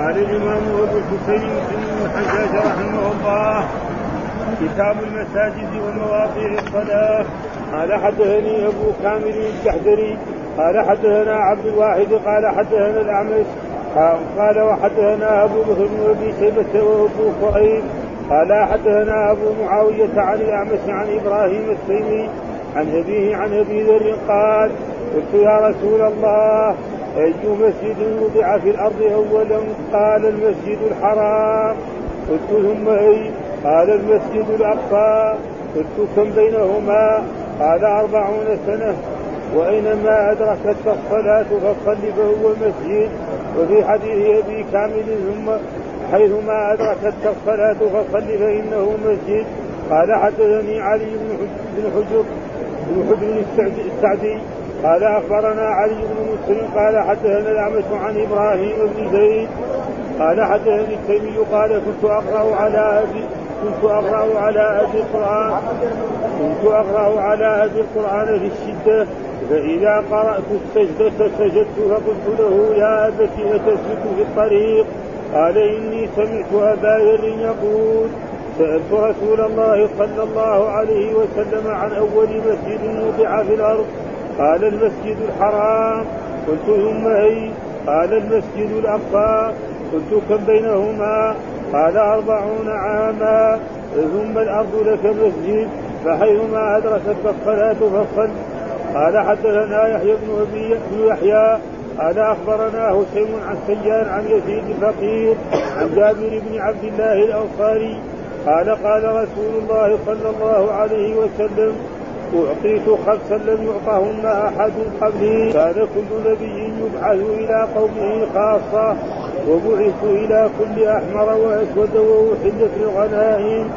قال الإمام أبو الحسين بن الحجاج رحمه الله كتاب المساجد ومواضيع الصلاة. قال حدثني أبو كامل الجحدري قال حدثنا عبد الواحد. قال حدثنا الأعمش. قال وحدثنا أبو بكر بن ابي شيبة وأبو كريم قال حدثنا أبو معاوية عن الأعمش عن إبراهيم التيمي عن أبيه عن أبي ذر قال قلت يا رسول الله أي مسجد وضع في الأرض أولا قال المسجد الحرام. قلت ثم أي؟ قال المسجد الأقصى. قلت كم بينهما؟ قال أربعون سنة. وأينما أدركت الصلاة فصل فهو مسجد. وفي حديث أبي كامل ثم حيثما أدركت الصلاة فصل فإنه مسجد. قال حدثني علي بن حجر بن حجر السعدي. قال أخبرنا علي بن مسلم قال حدثنا الأعمش عن إبراهيم بن زيد قال حدثني التيمي قال كنت أقرأ على ابي كنت أقرأ على ابي القران كنت أقرأ على ابي القرآن في الشدة فإذا قرأت السجدة سجدت فقلت له يا ابت أتسجد في الطريق؟ قال إني سمعت أبا ذر يقول سألت رسول الله صلى الله عليه وسلم عن أول مسجد وضع في الأرض قال المسجد الحرام. قلت ثم أي قال المسجد الأقصى. قلت كم بينهما؟ قال أربعون عاما. ثم الأرض لك مسجد فحيثما أدركت الصلاة فصل. قال حدثنا يحيى بن أبي يحيى. قال أخبرنا هشيم عن سيان عن يزيد الفقير عن جابر بن عبد الله الأنصاري. قال قال رسول الله صلى الله عليه وسلم أعطيت خمسا لم يعطهن أحد قبلي. كان كل نبي يبعث إلى قومه خاصة وبعثت إلى كل أحمر وأسود وأحلت للغنائم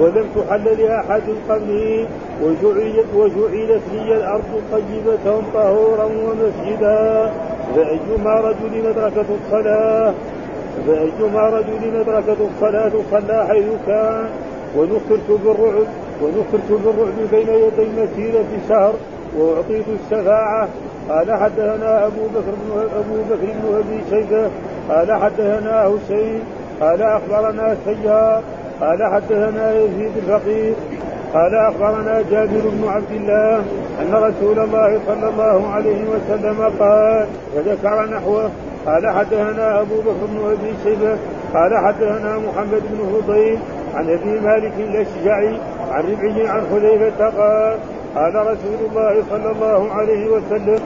ولم تحل لأحد قبلي. وجعلت, وجعلت لي الأرض طيبة طهورا ومسجدا. فأيما رجل أدركته الصلاة فأيما رجل أدركته الصلاة صلى حيث كان. ونصرت بالرعب ونصرت بالرعب بين يدي مسيرة شهر وأعطيت الشفاعة. قال حدثنا أبو بكر بن أبو بكر بن أبي شيبة. قال حدثنا حسين. قال أخبرنا سيار قال حدثنا يزيد الفقير. قال أخبرنا جابر بن عبد الله أن رسول الله صلى الله عليه وسلم قال وذكر نحوه. قال حدثنا أبو بكر بن أبي شيبة. قال حدثنا محمد بن فضيل عن أبي مالك الأشجعي عن ربعه عن حذيفة قال قال رسول الله صلى الله عليه وسلم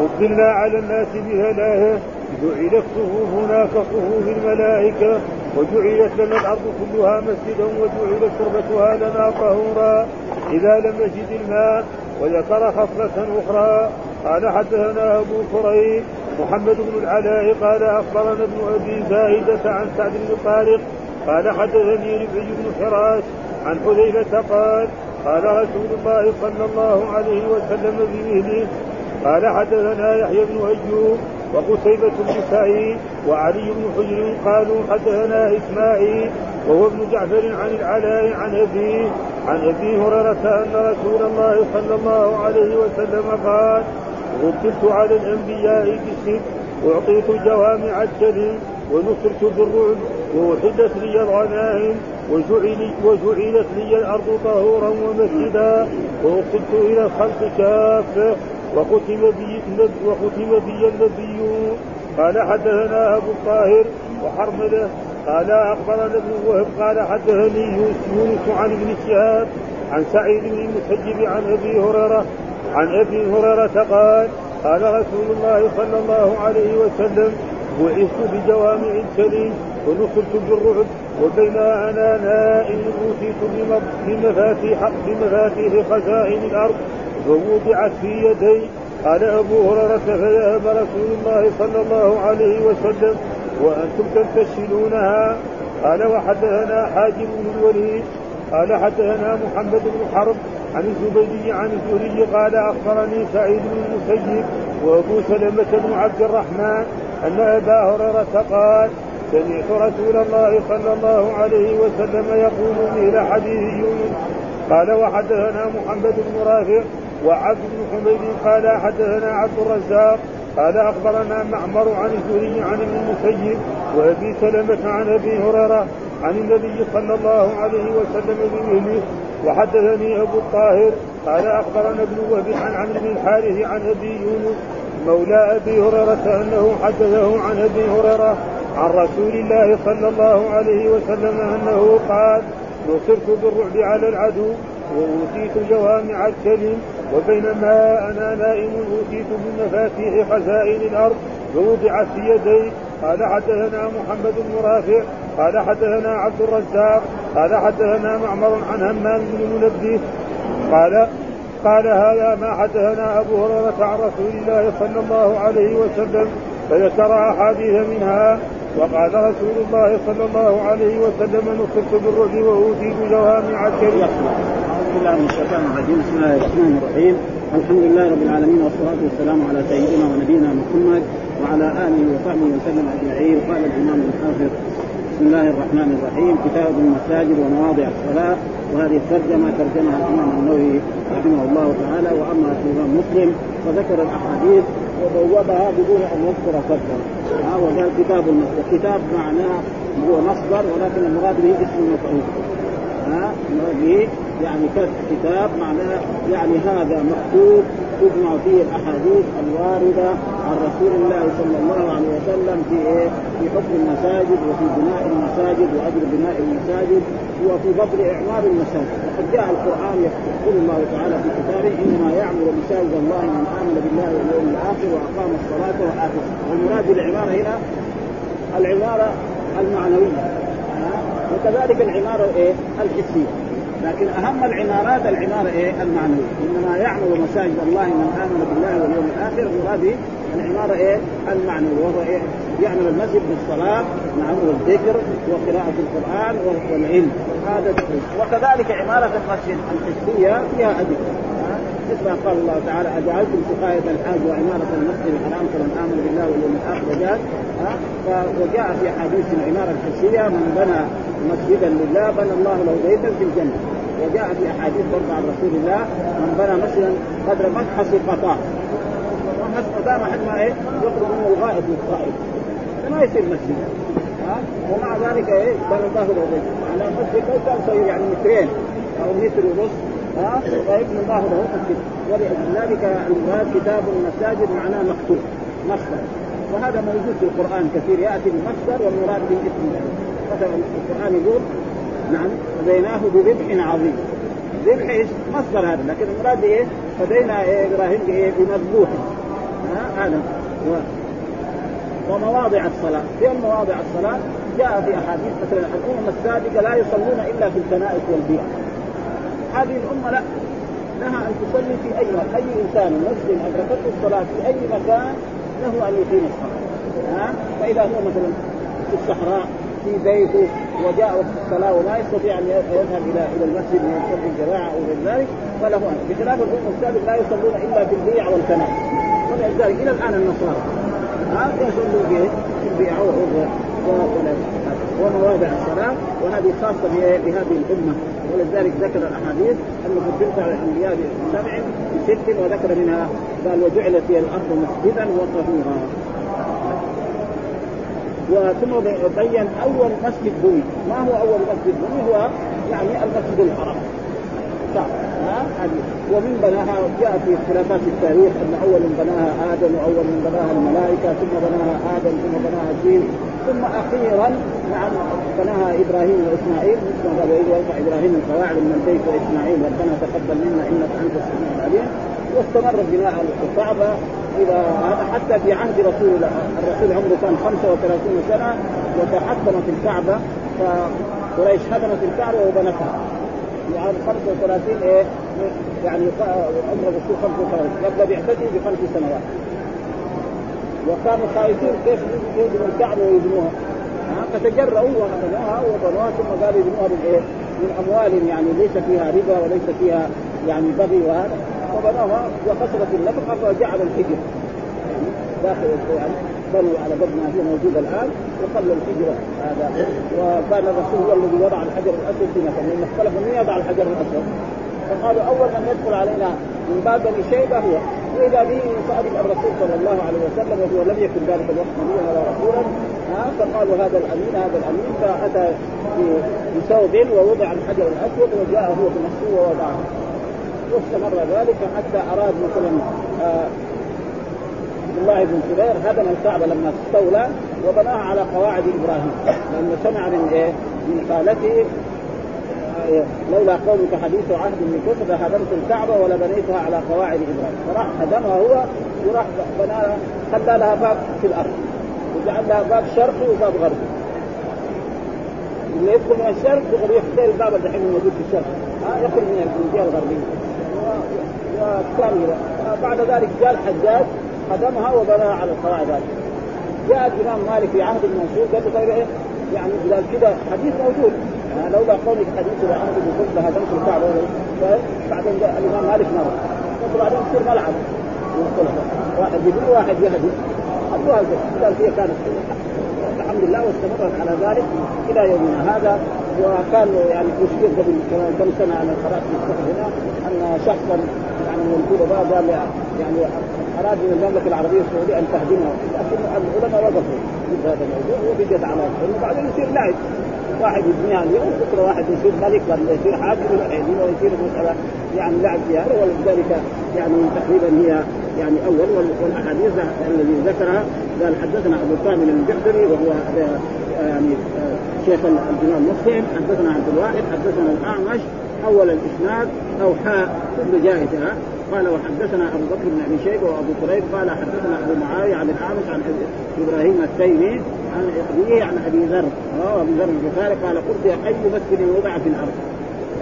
غضلنا على الناس بهلاهه جعلت صفوفنا كصفوف الملائكة وجعلت لنا الأرض كلها مسجدا وجعلت تربتها لنا طهورا إذا لم نجد الماء وذكر خصلة أخرى. قال حدثنا أبو كريم محمد بن العلاء قال أخبرنا ابن أبي زاهدة عن سعد بن طارق قال حدثني ربعي بن حراش عن حذيفة قال قال رسول الله صلى الله عليه وسلم بمثله قال حدثنا يحيى بن أيوب وقتيبة بن سعيد وعلي بن حجر قالوا حدثنا إسماعيل وهو ابن جعفر عن العلاء عن ابيه عن أبي هريرة أن رسول الله صلى الله عليه وسلم قال غفلت على الانبياء بالست واعطيت جوامع الكلم ونصرت ووحدت لي الغنائم وجعلت لي الأرض طهورا ومسجدا. وارسلت إلى الخلق كافة. وختم بي وختم بي النبيون. قال حدثنا أبو الطاهر وحرملة. قال أخبرنا ابن وهب قال حدثني يونس عن ابن شهاب عن سعيد بن المسجب عن أبي هريره عن أبي هريرة قال قال رسول الله صلى الله عليه وسلم بعثت بجوامع الكلم ونصرت بالرعب وبينما أنا نائم اوتيت بمفاتيح بمفاتيح خزائن الأرض فوضعت في يدي. قال أبو هريرة فذهب رسول الله صلى الله عليه وسلم وأنتم تنتشلونها. قال وحدثنا حاجب بن الوليد. قال حدثنا محمد بن حرب عن الزبيدي عن الزهري قال أخبرني سعيد بن المسيب وأبو سلمة بن عبد الرحمن أن أبا هريرة قال سمعت رسول الله صلى الله عليه وسلم يقول مثل حديث يونس قال وحدثنا محمد بن رافع وعبد بن حميد قال حدثنا عبد الرزاق قال أخبرنا معمر عن الزهري عن ابن المسيب وأبي سلمة عن أبي هريرة عن النبي صلى الله عليه وسلم بمثله وحدثني أبو الطاهر قال أخبرنا ابن وهب عن عمرو بن الحارث عن أبي يونس مولى أبي هريرة أنه حدثه عن أبي هريرة عن رسول الله صلى الله عليه وسلم أنه قال نصرت بالرعب على العدو وأوتيت جوامع الكلم وبينما أنا نائم أوتيت بمفاتيح خزائن الأرض فوضعت في يدي قال حدثنا محمد بن رافع قال حدثنا عبد الرزاق قال حدثنا معمر عن همام بن منبه قال قال هذا ما حدثنا أبو هريرة عن رسول الله صلى الله عليه وسلم فذكر أحاديث منها وقال رسول الله صلى الله عليه وسلم نصرت بالرعب وأوتيت جوامع الكريم. اعوذ بالله من الشيطان الرجيم بسم الله الرحمن الرحيم. الحمد لله رب العالمين والصلاة والسلام على سيدنا ونبينا محمد وعلى آله وصحبه وسلم أجمعين. قال الإمام الحافظ بسم الله الرحمن الرحيم. كتاب المساجد ومواضع الصلاة. وهذه الترجمة ترجمها الإمام النووي رحمه الله تعالى وأما الإمام مسلم فذكر الأحاديث وبوبها بدون أن يذكر فردا ها وقال كتاب المسجد كتاب معناه هو مصدر ولكن المراد به اسم مفعول ها به يعني كتاب معناه يعني هذا مكتوب تجمع فيه الأحاديث الواردة عن رسول الله صلى الله عليه وسلم في إيه؟ في حكم المساجد وفي بناء المساجد وأجر بناء المساجد وفي فضل إعمار المساجد. وقد جاء القرآن يقول الله تعالى في كتابه إنما يعمر مساجد الله من آمن بالله واليوم الآخر وأقام الصلاة وآتى والمراد بالعمارة هنا العمارة المعنوية. وكذلك العمارة إيه؟ الحسية. لكن أهم العمارات العمارة إيه؟ المعنوية، إنما يعمر مساجد الله من آمن بالله واليوم الآخر المراد العمارة إيه؟ المعنوية وهو إيه؟ يعمل المسجد بالصلاة نعم والذكر وقراءة القرآن والعلم هذا وكذلك عمارة المسجد الحسيه فيها اجر مثل ما قال الله تعالى اجعلتم سقاية الحاج وعمارة المسجد الحرام كمن آمن بالله واليوم الآخر وجاء وجاء في احاديث العماره الحسيه من بنى مسجدا لله بنى الله له بيتا في الجنة. وجاء في أحاديث برضه عن رسول الله من بنى مسجدا قدر مبحث قطاع ما دام حد ما إيه؟ يخرج منه الغائط والصائب ما يصير مسجد. ها؟ ومع ذلك إيه؟ بنى الله له بيتا. على المسجد لو كان يعني مترين. أو متر ونص ها ويبني الله له مسجد ولذلك المراد كتاب المساجد معناه مكتوب مصدر وهذا موجود في القرآن كثير يأتي المصدر والمراد به اسم مثلا القرآن يقول نعم فديناه بذبح عظيم ذبح إيش؟ مصدر هذا لكن المراد إيه؟ فدينا إيه إبراهيم بإيه؟ بمذبوح ها هذا و... ومواضع الصلاة، فين مواضع الصلاة؟ جاء في أحاديث مثلا الأمم السابقة لا يصلون إلا في الكنائس والبيع. هذه الأمة لا. لها أن تصلي في أي أي إنسان مسلم أدركته الصلاة في أي مكان له أن يقيم الصلاة. ها؟ فإذا هو مثلا في الصحراء في بيته وجاء وقت الصلاة وما يستطيع أن يذهب إلى إلى المسجد ويصلي الجماعة أو غير ذلك فله أن بخلاف الامم السابق لا يصلون إلا في البيع والكنائس. ولذلك إلى الآن النصارى ها؟ يصلوا في البيع ومواضع الصلاه وهذه خاصة بهذه الأمة. ولذلك ذكر الأحاديث أنه قدمت على الأنبياء بسبع بست وذكر منها قال وجعلت هي الأرض مسجدا وطهورا. وثم بين أول مسجد بني، ما هو أول مسجد بني؟ هو يعني المسجد الحرام. هذه. ومن بناها جاء في اختلافات التاريخ أن أول من بناها آدم وأول من بناها الملائكة ثم بناها آدم ثم بناها جيل ثم أخيرا نعم بناها إبراهيم وإسماعيل مثل ما قال وإذ يرفع إبراهيم القواعد من البيت وإسماعيل ربنا تقبل منا إنك أنت السميع العليم. واستمر بناء الكعبة إلى هذا حتى في عهد رسول الله الرسول عمره كان 35 سنة وتحكمت الكعبة فقريش هدمت الكعبة وبنتها. في عام 35 إيه يعني عمر الرسول 35 قبل بعثته بخمس سنوات. وكانوا خايفين كيف يهدموا الكعبه ويبنوها. فتجرؤوا وبنوها وبنوها ثم قالوا يبنوها بالايه؟ من أموال يعني ليس فيها ربا وليس فيها يعني بغي وهذا. وبنوها وكسرت النفقة فجعل الحجر. يعني داخل يعني بنوا على قد ما هي موجودة الآن وخلوا الحجر هذا. وكان الرسول هو الذي وضع الحجر الأسود في مكان لأن اختلفوا من يضع الحجر الأسود؟ فقالوا أول من يدخل علينا من باب بني شيبة هو وإذا به سأل الرسول صلى الله عليه وسلم وهو لم يكن ذلك الوقت نبيا ولا رسولا فقالوا هذا الأمين هذا الأمين فأتى بثوب ووضع الحجر الأسود وجاء هو بنفسه ووضعه واستمر ذلك حتى أراد مثلا آه عبد الله بن زبير هدم الكعبه لما استولى وبناها على قواعد إبراهيم لأنه سمع من إيه؟ من خالته لولا قومك حديث عهد من كفر لهدمت الكعبة ولبنيتها على قواعد إبراهيم. فراح هدمها هو وراح بناها خلى لها باب في الأرض. وجعل لها باب شرقي وباب غربي اللي يدخل من الشرق يفتح الباب الحين موجود في الشرق. ها يخرج من الجهه الغربية. وكان بعد ذلك جاء الحجاج هدمها وبناها على القواعد هذه. جاء الإمام مالك في عهد المنصور قال له طيب إيه؟ يعني إذا كذا حديث موجود. لولا قولك حديث العهد بكل هدمت الكعبه بعدين الإمام مالك نظر بعدين يصير ملعب. واحد يبني واحد يهدي. ابوها قال فيها كانت الحمد لله واستمرت على ذلك إلى يومنا هذا. وكان يعني مشكلة قبل كم سنة أنا قرأت في هنا أن شخصا يعني من الكتباء قال يعني أراد من المملكة العربية السعودية أن تهدمها لكن العلماء وقفوا. ضد هذا الموضوع وبقيت على وبعدين يصير لعب. واحد يبنيها اليوم بكره واحد يصير ملك ولا يصير حاكم ويصير مساله يعني لعب في هذا ولذلك يعني تقريبا هي يعني أول والاحاديث الذي ذكرها قال حدثنا أبو كامل الجحدري وهو يعني شيخ الإمام مسلم حدثنا عبد الواحد حدثنا الأعمش أول الإسناد أو حاء كل جائزه قال وحدثنا أبو بكر بن أبي شيبة وأبو كريب قال حدثنا أبو معاوية عن الأعمش عن إبراهيم التيمي عن ابيه عن أبي ذر. ابي ذر البخاري قال قلت أي مسجد وضع في الأرض؟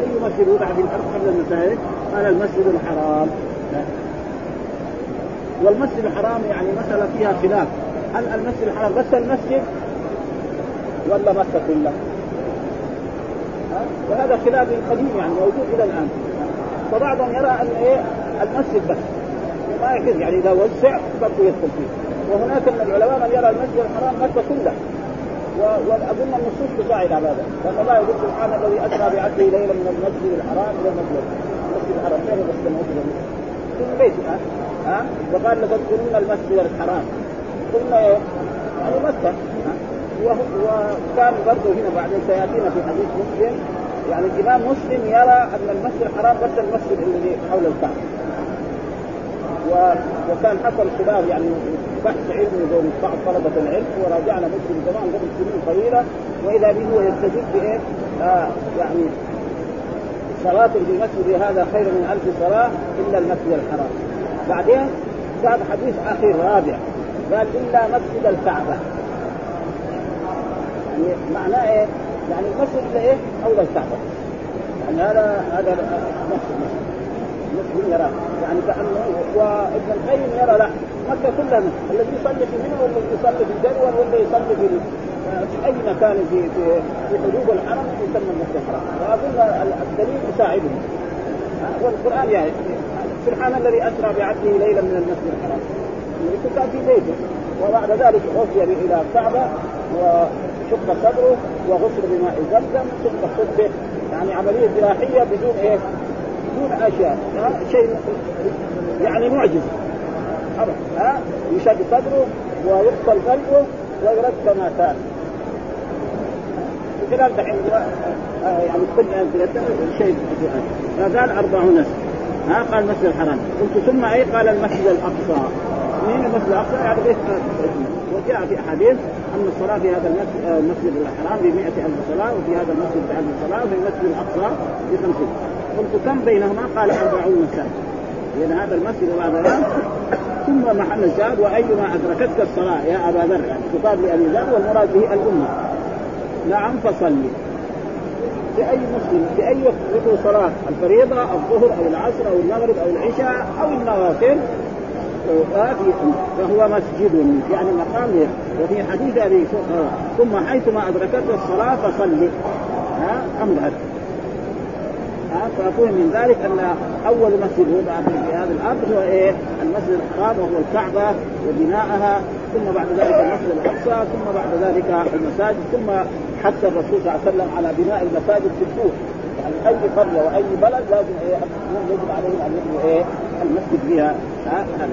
أي مسجد وضع في الأرض قبل المساجد؟ قال المسجد الحرام. والمسجد الحرام يعني مسألة فيها خلاف. هل المسجد الحرام بس المسجد؟ ولا مكة كلها؟ وهذا خلاف قديم يعني موجود إلى الآن. فبعضهم يرى أن إيه؟ المسجد بس. ما يحتاج يعني إذا وسع برضه يدخل فيه. وهناك من العلماء من يرى المسجد الحرام مكة كلها واظن النصوص تساعد على هذا. لأن الله يقول سبحان الذي اسرى بعبده ليلا من المسجد الحرام إلى المسجد المسجد الحرام فين بس المسجد في البيت الان ها؟ وقال لتدخلون المسجد الحرام. قلنا إيه؟ يعني مكه وكان برضه هنا بعدين سيأتينا في حديث مسلم. يعني الإمام مسلم يرى أن المسجد الحرام بس المسجد الذي حول الكعبة. وكان حصل خلاف يعني بحث علمي بين بعض طلبة العلم وراجعنا مسلم زمان قبل سنين طويلة واذا به هو يستجيب بإيه؟ آه يعني صلاة في مسجد هذا خير من ألف صلاة إلا المسجد الحرام بعدين جاء حديث أخير رابع قال إلا مسجد الكعبة يعني معناه إيه؟ يعني المسجد إيه؟ أولى الكعبة يعني هذا هذا المسجد مسلم يرى يعني كأنه وابن القيم يرى لا مكة كلها الذي يصلي في منى والذي يصلي في الجدول والذي يصلي في في أي مكان في في في حدود الحرم يسمى المسجد الحرام وأظن الدليل يساعدهم والقرآن يعني سبحان الذي أسرى بعبده ليلا من المسجد الحرام. كان في بيته. وبعد ذلك أوصي إلى الكعبة وشق صدره وغسل بماء زمزم ثم صبه. يعني عملية جراحيه بدون إيه؟ بدون أشياء. شيء يعني معجز ها؟ يشد صدره ويقتل قلبه ويرد كما كان. خلال دحين يعني كل شيء فقال أربعون ها؟ قال المسجد الحرام. قلت ثم إيه قال المسجد الأقصى. من المسجد الأقصى؟ يعني بيت وجاء في أحاديث أن الصلاة في هذا المسجد الحرام ب ألف صلاة وفي هذا المسجد بألف صلاة وفي المسجد الأقصى ب 50 قلت كم بينهما؟ قال 40 سنة. لأن هذا المسجد بعد ثم محل الشاهد وأيما أدركتك الصلاة يا أبا ذر يعني خطاب لأبي ذر والمراد به الأمة. نعم فصلي. بأي مسلم بأي وقت يدعو صلاة الفريضة الظهر أو العصر أو المغرب أو العشاء أو النوافل فهو مسجد يعني مقام وفي حديث أبي ثم حيثما ادركته الصلاة فصلي. أمر هذا فأقول من ذلك أن أول مسجد وضع في هذه الأرض هو إيه؟ المسجد الحرام وهو الكعبة وبناءها ثم بعد ذلك المسجد الأقصى ثم بعد ذلك المساجد ثم حث الرسول صلى الله عليه وسلم على بناء المساجد في الكوف يعني أي قرية وأي بلد لازم إيه؟ يجب عليهم أن يبنوا إيه؟ المسجد فيها. هذا.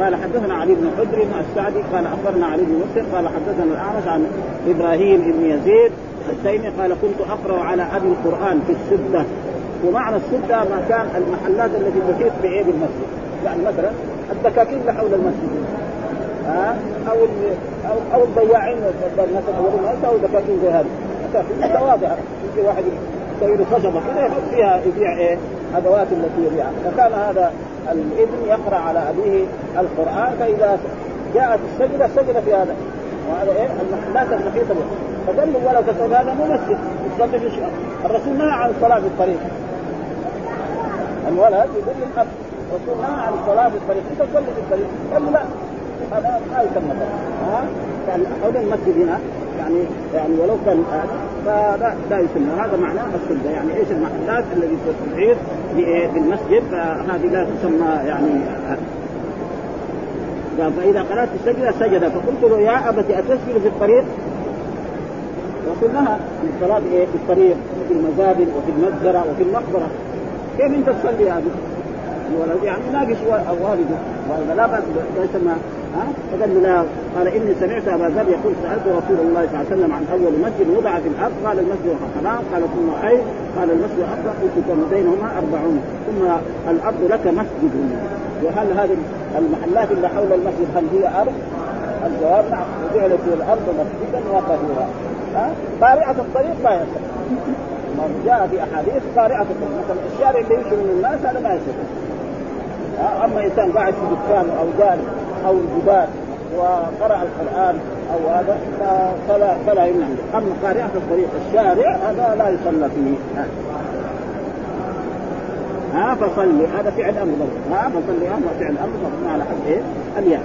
قال حدثنا علي بن حجر السعدي قال أخبرنا علي بن مسلم قال حدثنا الاعمش عن إبراهيم بن يزيد التيمي قال كنت أقرأ على أبي القرآن في السدة. ومعنى السده مكان المحلات التي تحيط بعيد المسجد. يعني مثلا الدكاكين اللي حول المسجد. ها؟ أو أو أو البياعين مثلا أو دكاكين زي هذه. متواضعه يجي واحد يسوي له خشبة كذا يحط فيها يبيع إيه؟ أدوات التي يبيعها. فكان هذا الابن يقرأ على أبيه القرآن فإذا جاءت السجدة سجد في هذا. وهذا إيه؟ المحلات المحيطة به. فقال الولد تقول هذا مو مسجد الرسول نهى عن الصلاه في الطريق. الولد يقول للاب الرسول نهى عن الصلاة في الطريق انت تصلي في الطريق قال لا هذا ما يسمى ها؟ يعني حول المسجد هنا يعني يعني ولو كان فلا لا يسمى. هذا معناه السده يعني إيش المحلات الذي تحيط بالمسجد؟ فهذه لا تسمى يعني فإذا قرأت السجدة سجد. فقلت له يا ابت أتسجد في الطريق؟ لها الصلاة في الطريق وفي المزابل وفي المجزره وفي المقبرة. كيف انت تصلي هذه؟ يعني ناقش والده والده لا باس ليس ما ها؟ فقال لا. قال إني سمعت أبا ذر يقول سألت رسول الله صلى الله عليه وسلم عن أول مسجد وضع في الأرض قال المسجد حرام قال ثم أي قال المسجد اكبر قلت كم بينهما أربعون. ثم الأرض لك مسجد. وهل هذه المحلات اللي حول المسجد هل هي أرض؟ الجواب نعم وجعلت الأرض مسجدا وطهورا. ها؟ قارعة الطريق لا يصح. جاء في أحاديث الطريق مثلا الشارع اللي يمشي من الناس هذا ما يصح أما إنسان قاعد في دكان أو جالس أو الجبال وقرأ القرآن أو هذا فلا فلا يمنع. أما قارعة الطريق الشارع هذا لا يصلى فيه. ها؟ فصلي. هذا فعل أمر ها؟ فصلي هذا فعل أمر مبني على حد إيه؟ الياء.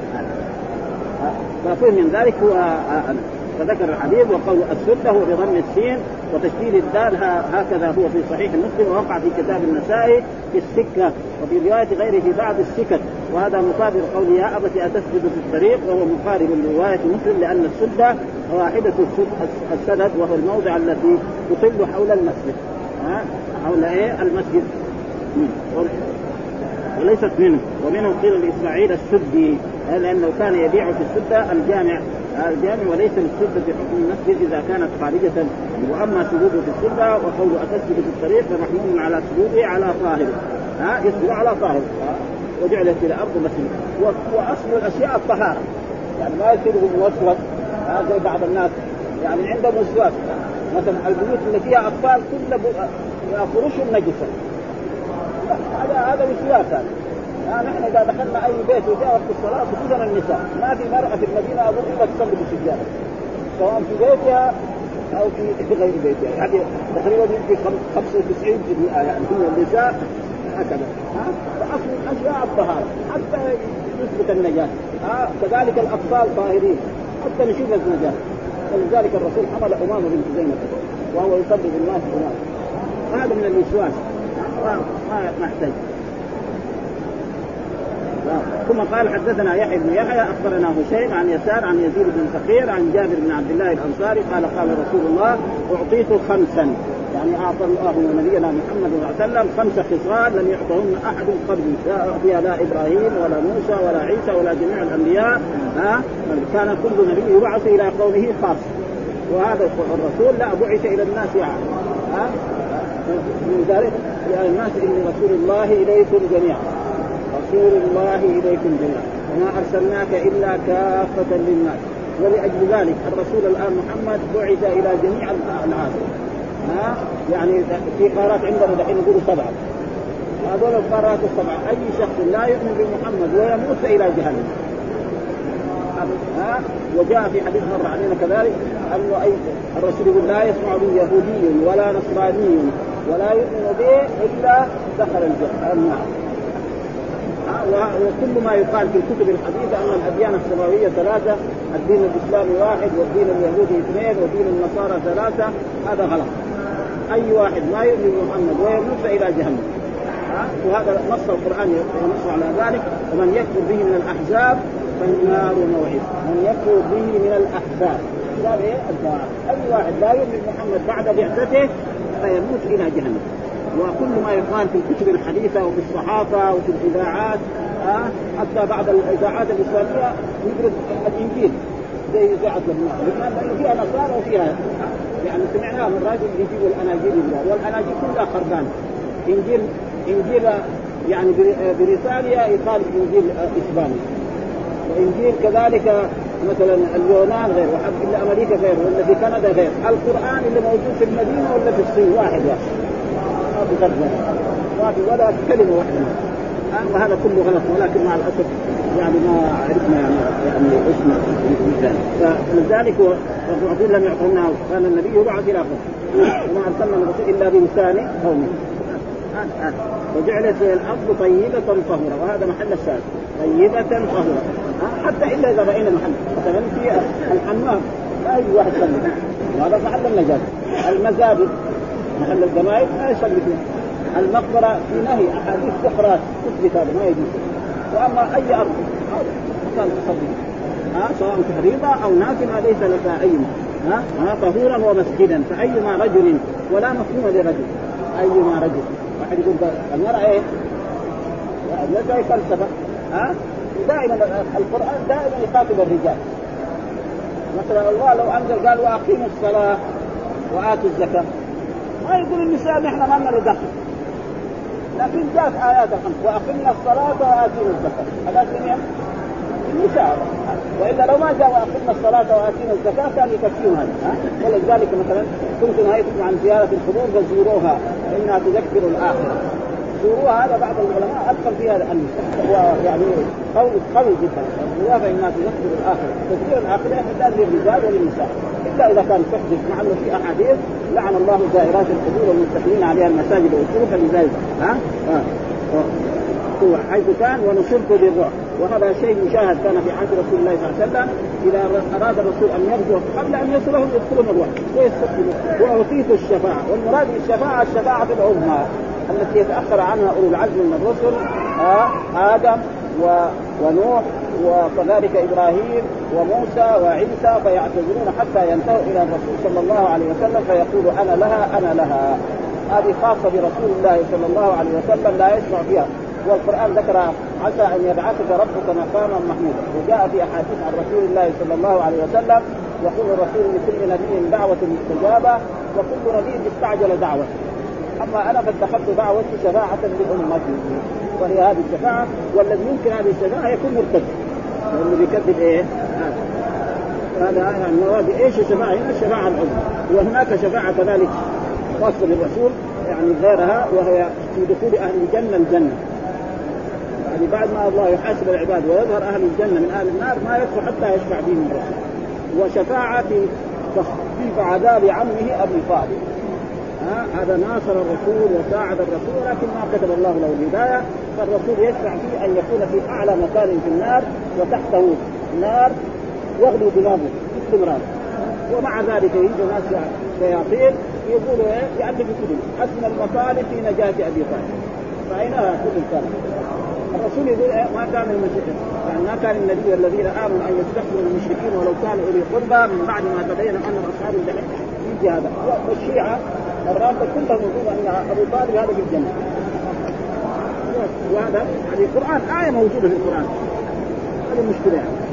ففهم من ذلك هو آه فذكر الحديث وقول السدة هو بضم السين وتشديد الدال هكذا هو في صحيح مسلم ووقع في كتاب النسائي في السكة وفي رواية غيره في بعض السكك وهذا مقابل قول يا أبت أتسجد في الطريق وهو مقارب لرواية مسلم لأن السدة واحدة السدد وهو الموضع التي تطل حول المسجد. ها؟ حول إيه؟ المسجد. وليست منه. ومنه قيل لإسماعيل السدي لأنه كان يبيع في السدة الجامع. الجامع وليس للسده في حكم المسجد إذا كانت خارجة. وأما سجوده في السده وقول أتسجد في الطريق فمحمول على سجوده على طاهر ها؟ يسجد على طاهر وجعلت إلى ارض مسجد وأصل الأشياء الطهارة. يعني ما يصير موسوس. زي بعض الناس. يعني عندهم وسواس مثلا البيوت اللي فيها أطفال كل فرشهم نجسة. هذا هذا وسواس هذا. آه نحن إذا دخلنا أي بيت وجاء وقت الصلاة خصوصا النساء ما في مرأة في المدينة أظن إلا تصلي بالسجادة. سواء في بيتها أو في غير بيتها. يعني تقريبا يمكن 95% يعني هي النساء هكذا. ها؟ فأصل الاشياء الطهارة. حتى يثبت النجاة. ها؟ كذلك الأطفال طاهرين. حتى نشوف النجاة. فلذلك الرسول حمل أمامه بنت زينب وهو يصلي بالناس هناك هذا من الوسواس. ما ما يحتاج. ثم قال حدثنا يحيى بن يحيى اخبرنا هشيم عن يسار عن يزيد بن فقير عن جابر بن عبد الله الأنصاري قال قال رسول الله أعطيت خمسا. يعني أعطى الله نبينا محمد صلى الله عليه وسلم خمس خصال لم يعطهن أحد قبلي لا اعطي لا إبراهيم ولا موسى ولا عيسى ولا جميع الأنبياء. ها؟ كان كل نبي يبعث إلى قومه خاص. وهذا الرسول لا بعث إلى الناس يعني. ها؟ من ذلك يا الناس اني رسول الله إليكم جميعا. رسول الله إليكم جميعا. وما أرسلناك إلا كافة للناس. ولأجل ذلك الرسول الآن محمد بعث إلى جميع العالم ها؟ يعني في قارات عندنا دحين يقولوا سبعة. هذول القارات السبعة. أي شخص لا يؤمن بمحمد ويموت إلى جهنم. ها؟ وجاء في حديث مر علينا كذلك انه أي الرسول يقول لا يسمع بي يهودي ولا نصراني ولا يؤمن به إلا دخل النار وكل ما يقال في الكتب الحديثه أن الأديان السماوية ثلاثة، الدين الإسلامي واحد والدين اليهودي اثنين ودين النصارى ثلاثة، هذا غلط. أي واحد ما يؤمن بمحمد ويموت إلى جهنم. وهذا نص القرآن ينص على ذلك. ومن يكفر به من الأحزاب فالنار موعد. من يكفر به من الأحزاب. قال إيه؟ أي واحد لا يؤمن بمحمد بعد بعثته فيموت إلى جهنم. وكل ما يقال في الكتب الحديثة وفي الصحافة وفي الإذاعات ها حتى بعض الإذاعات الإسلامية يدرس الانجيل زي إذاعة لبنان، لبنان فيها نصارى وفيها يعني سمعناها من راجل يجيب الأناجيل والأناجيل كلها خربان. إنجيل إنجيل يعني بريطانيا يقال إنجيل إسباني. وإنجيل كذلك مثلا اليونان غير إلا أمريكا غير ولا في كندا غير. القرآن اللي موجود في المدينة ولا في الصين؟ واحد واحد. ما في ولا كلمة واحدة. وهذا كله غلط ولكن مع الأسف يعني ما عرفنا يعني يعني اسم فلذلك الرسول لم يعطونا كان النبي يبعث إلى وما أرسلنا من رسول إلا بلسان قومه. وجعلت الأرض طيبة طهورا وهذا محل الشاهد. طيبة طهورا. حتى إلا إذا رأينا محل. مثلا في الحمام. لا يجوز واحد يصلي؟ وهذا محل النجاسه المزابل. محل الجماعه لا يصلي فيه المقبرة في نهي أحاديث أخرى تثبت هذا ما يجوز. وأما أي أرض كان تصلي ها سواء تحريضا أو نافله ليس لك اي ها ها طهورا ومسجدا فأيما رجل ولا مفهوم لرجل. أيما رجل. واحد يقول المراه إيه؟ ليس اي فلسفه ها؟ دائما القرآن دائما يخاطب الرجال. مثلا الله لو أنزل قال وأقيموا الصلاة وآتوا الزكاة. ما يقول النساء نحن ما لنا دخل لكن جاءت آيات الخمس وأقمنا الصلاة وآتينا الزكاة. هذا جميع النساء. وإلا لو ما جاء وأقمنا الصلاة وآتينا الزكاة كان يكفيهم هذا ولذلك مثلا كنت نهيتكم عن زيارة القبور فزوروها. فانها تذكر الآخرة. زوروها هذا بعض العلماء أدخل فيها النساء هو يعني قول قوي جدا. زوروها فانها تذكر الآخرة. تذكير الآخرة يحتاج للرجال وللنساء. إلا إذا كان تحدث مع أنه في أحاديث لعن الله زائرات القبور والمتخذين عليها المساجد والسرور فلذلك ها؟ ها هو حيث كان ونصرت بالرعب وهذا شيء مشاهد كان في عهد رسول الله صلى الله عليه وسلم. إذا أراد الرسول أن يرجو قبل أن يصلهم يدخلون الوحي ويستقبلون. واعطيت الشفاعة. والمراد بالشفاعة الشفاعة العظمى التي يتأخر عنها أولو العزم من الرسل آه آدم و... ونوح وكذلك إبراهيم وموسى وعيسى فيعتذرون حتى ينتهوا إلى الرسول صلى الله عليه وسلم فيقول أنا لها أنا لها. هذه خاصة برسول الله صلى الله عليه وسلم لا يشفع فيها. والقرآن ذكر عسى أن يبعثك ربك مقاما محمودا. وجاء في أحاديث عن رسول الله صلى الله عليه وسلم يقول الرسول لكل نبي دعوة مستجابة وكل نبي استعجل دعوته. أما أنا فاتخذت دعوتي شفاعة لأمتي وهي هذه الشفاعة والذي يمكن هذه الشفاعة يكون مرتد. لأنه بيكذب إيه؟ هذا يعني مراد إيش الشفاعة؟ هنا الشفاعه العظمى وهناك شفاعة كذلك خاصه بالرسول يعني غيرها وهي في دخول أهل الجنة الجنة. يعني بعد ما الله يحاسب العباد ويظهر أهل الجنة من أهل النار ما يدخل حتى يشفع بهم الرسول. وشفاعة تخفيف عذاب عمه أبي طالب. هذا ناصر الرسول وساعد الرسول ولكن ما كتب الله له الهداية. فالرسول يشفع فيه أن يكون في أعلى مكان في النار وتحته نار يغلو دماغه باستمرار. ومع ذلك يجي ناس شياطين يقولوا إيه؟ يعلموا كتب حسن المطالب في نجاة أبي طالب. فأين كتب كان الرسول يقول إيه؟ ما كان المشركين يعني ما كان النبي الذين آمنوا أن يستحقوا المشركين ولو كانوا أولي قربى من بعد ما تبين أن اصحاب الجنه في هذا والشيعة الرافضه كلهم يقولوا ان أبو طالب هذا في الجنة. وهذا يعني القرآن آية موجودة في القرآن. هذه المشكلة يعني.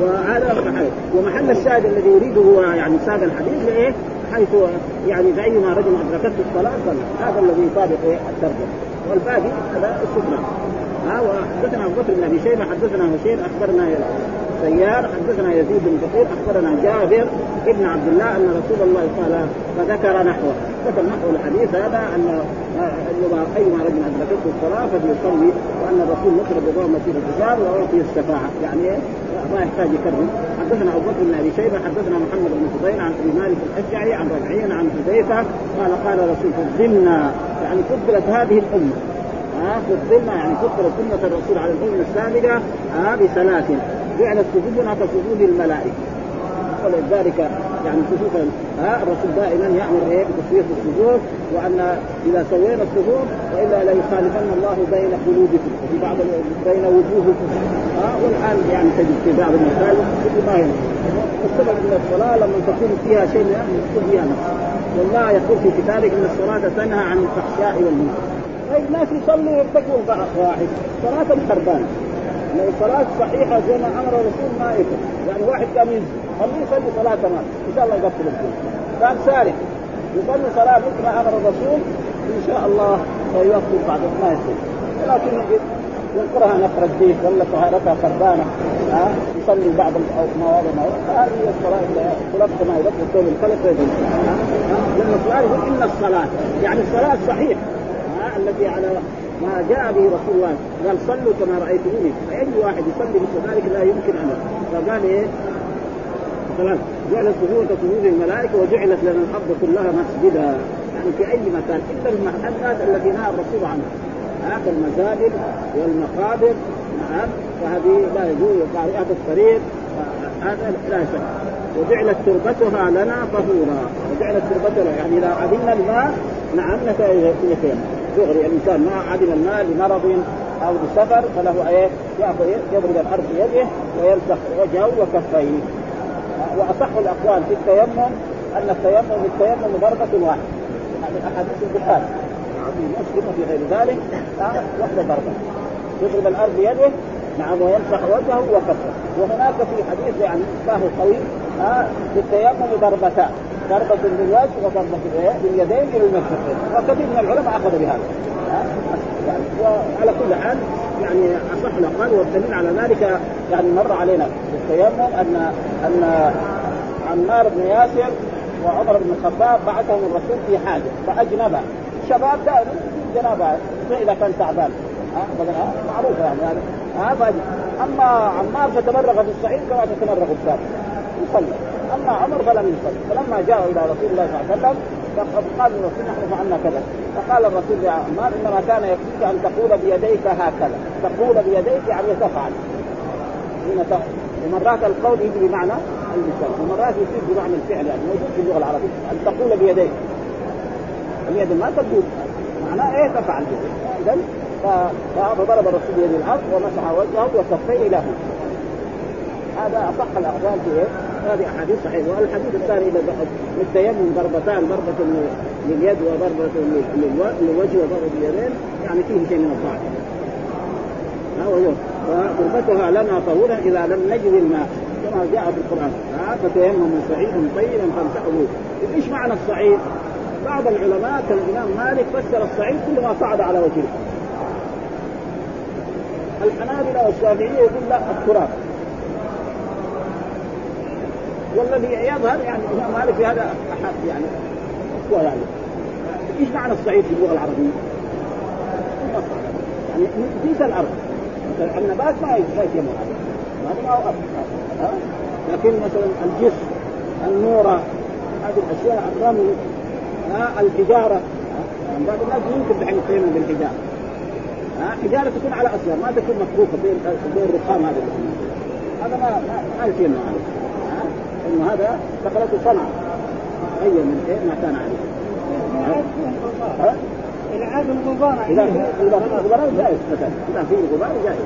وهذا محل ومحل الشاهد الذي يريده هو يعني ساد الحديث لإيه؟ حيث يعني فايما رجل أدركته الصلاة صلى هذا الذي يطابق إيه؟ الترجمة. والباقي هذا استثناء ها وحدثنا أبو بكر بن أبي شيبة حدثنا هشيم أخبرنا سيار حدثنا يزيد بن بكير أخبرنا جابر ابن عبد الله أن رسول الله قال فذكر نحوه. ذكر نحو الحديث هذا أن ايما رجل أدركته الصلاة فليصلي وأن الرسول نصر بضوء مسير الرجال واعطي الشفاعة. يعني ما يحتاج يكرر حدثنا أبو بكر بن أبي شيبة حدثنا محمد بن فضيل عن أبي مالك الأشجعي عن ربعي عن حذيفة قال قال الرسول فضلنا يعني فضلت هذه الأمة. ها فضلنا يعني فضلت سنة الرسول على الامه السابقة ها بثلاث. جعلت سجودنا كسجود الملائكة. ولذلك يعني خصوصا ها الرسول دائما يأمر إيه؟ بتسوية السجود وأن إذا سوينا السجود والا لا يخالفن الله بين قلوبكم وفي بعض بين وجوهكم. ها والآن يعني تجد في بعض المساجد في ما والسبب من الصلاة لما تكون فيها شيء من فيها نقص والله يقول في كتابه إن الصلاة تنهى عن الفحشاء والمنكر. طيب الناس يصلوا ويرتكبوا فواحش صلاة خربانه لو صلاة صحيحة زي ما أمر الرسول ما يكون يعني واحد كان ينزل. خليه يصلي صلاة تمام. إن شاء الله يقفل الدين كان سارق يصلي صلاة مثل ما أمر الرسول. إن شاء الله سيوفي بعد ما يصير لكن ينقرها نقر الدين ولا طهارتها خربانة. ها؟ يصلي بعض المواضع هذه هي الصلاة اللي خلقت ما يبقى الثوب الخلق لأن السؤال يقول إن الصلاة. يعني الصلاة التي على ما جاء به رسول الله. قال صلوا كما رأيتموني. فأي واحد يصلي مثل ذلك لا يمكن أن فقال إيه؟ مثلا جعلت صفوف صفوف الملائكة وجعلت لنا الأرض كلها مسجدا. يعني في أي مكان. إلا المحلات التي نهى الرسول عنها. هذا المزابل والمقابر. نعم. فهذه لا يجوز قارئة الطريق. هذا لا شك. وجعلت تربتها لنا طهورا. وجعلت تربتها يعني إذا عدمنا الماء نعم نتيمم دغري الانسان ما عدم الماء لمرض أو لسفر فله إيه؟ يأخذ يضرب الأرض بيده ويمسح وجهه وكفيه. وأصح الأقوال في التيمم أن التيمم التيمم ضربة واحدة. يعني أحاديث البخاري. في مسلم وفي غير ذلك واحدة ضربة. يضرب الأرض بيده نعم ويمسح وجهه وكفه وهناك في حديث يعني فاه طويل آه للتيمم ضربتان. ضربة بالوجه وضربة باليدين إلى المرفقين وكثير من العلماء أخذ بهذا. وعلى كل حال يعني أصح الأقوال والدليل على ذلك يعني مر علينا في التيمم أن أن عمار بن ياسر وعمر بن الخطاب بعثهم الرسول في حاجة فأجنبا. الشباب دائما جنابة إذا كان تعبان. ها؟ معروفه يعني هذا؟ أما عمار فتمرغ في الصعيد كما تتمرغ السابق يصلي. اما عمر فلم يصلي فلما جاءوا إلى رسول الله صلى الله عليه وسلم قال الرسول نحن فعلنا كذا. فقال الرسول يا إنما كان يكفيك أن تقول بيديك هكذا تقول بيديك يعني تفعل حين تفعل ومرات القول يجي بمعنى اللسان ومرات يصير بمعنى الفعل يعني موجود في اللغة العربية أن تقول بيديك. اليد ما تبدو معناه إيه تفعل اذا فضرب الرسول بيد الأرض ومسح وجهه وكفيه له هذا أصح الأقوال في إيه؟ هذه أحاديث صحيحة. والحديث الثاني إذا للتيمم ضربتان ضربة لليد وضربة للوجه وضربة لليدين يعني فيه شيء من الضعف. وغربتها لنا طهورا إذا لم نجد الماء كما جاء في القرآن. فتيمموا صعيدا طيبا فامسحوا إيش معنى الصعيد؟ بعض العلماء كالإمام مالك فسر الصعيد كل ما صعد على وجهه. الحنابلة والشافعية يقول لا التراب. والذي يظهر يعني الامام مالك في هذا أحد يعني هو يعني. إيش معنى الصعيد في اللغة العربية؟ يعني جنس الأرض. النبات ما يتم هذا ما هو أرض. لكن مثلا الجسم النورة هذه الأشياء الرمل ها؟ الحجارة. بعض الناس يمكن دحين يتيمم بالحجارة. ها؟ حجارة تكون على اصلها ما تكون مطروحه بين الرخام هذا هذا ما ما عليه. إنه هذا دخلته صنع أي من إيه ما كان عليه؟ العاب الغبار إذا إذا الغبار جائز مثلا. إذا في غبار جائز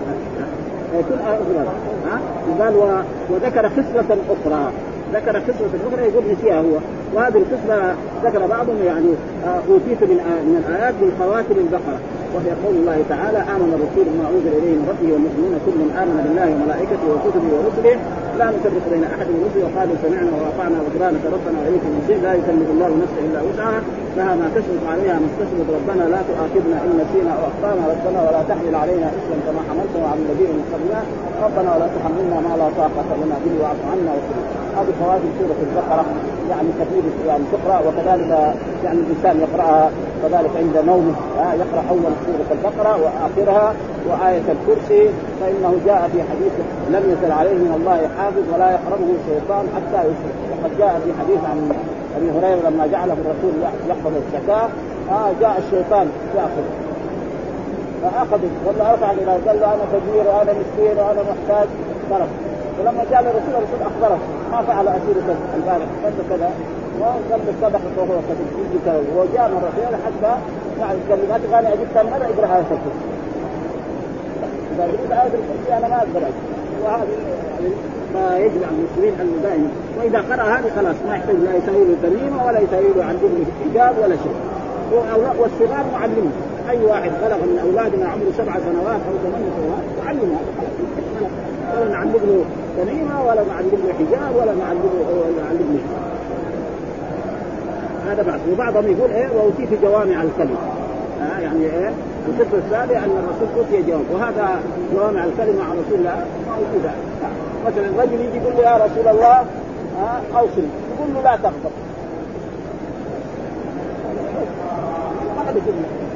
يكون غبار ها؟ قال وذكر خصلة أخرى. ذكر قصة أخرى يقول نسيها هو. وهذه القصة ذكر بعضهم يعني آه، أوتيت من من الآيات من خواتم البقرة وهي قول الله تعالى آمن الرسول بما أنزل إليه من ربه والمؤمنون كل آمن بالله وملائكته وكتبه ورسله لا نفرق بين أحد من رسله وقالوا سمعنا وأطعنا غفرانك ربنا وإليك المصير لا يكلف الله نفسا إلا وسعها لها ما تشرف عليها ما استشرف ربنا لا تؤاخذنا إن نسينا أو أخطأنا ربنا ولا تحمل علينا إثما كما حملته على الذين من قبلنا ربنا ولا تحملنا ما لا طاقة لنا به واعف عنا وكل هذه خواتم سورة البقرة يعني كثير يعني تقرأ وكذلك يعني الإنسان يقرأها كذلك عند نومه آه يقرأ أول سورة البقرة وآخرها وآية الكرسي فإنه جاء في حديث لم يزل عليه من الله حافظ ولا يقربه شيطان حتى يشرك. وقد جاء في حديث عن أبي هريرة لما جعله الرسول يحفظ الزكاة آه جاء الشيطان ياخذ فاخذ ولا رفع إلى قال له أنا فقير وأنا مسكين وأنا محتاج ولما جاء الرسول الرسول أخبره ما فعل اسيرك البارح كذا. وقال بالصدقه وهو قد وجاء مره ثانية حتى يعني كلمات غاني أجيب ثاني مره اقرا هذا الكرسي اذا قريت آية الكرسي أنا ما أقدر وهذه يعني فيجب على المسلمين ان دائما واذا قرا هذه خلاص ما يحتاج لا يسوي له ترميمه ولا يسوي له عن ابنه حجاب ولا شيء والصغار معلمه اي واحد بلغ من اولادنا عمره سبع سنوات أو ثمان سنوات معلمه ولا نعلم له تميمه ولا نعلم له حجاب ولا نعلم له هذا بعض. وبعضهم يقول إيه وأوتيت جوامع الكلم آه يعني إيه الفكر الثاني أن الرسول أوتي جوامع. وهذا جوامع الكلمة عن رسول الله. موجوده مثلا رجل يجي يقول يا رسول الله آه اوصل يقول له لا تغضب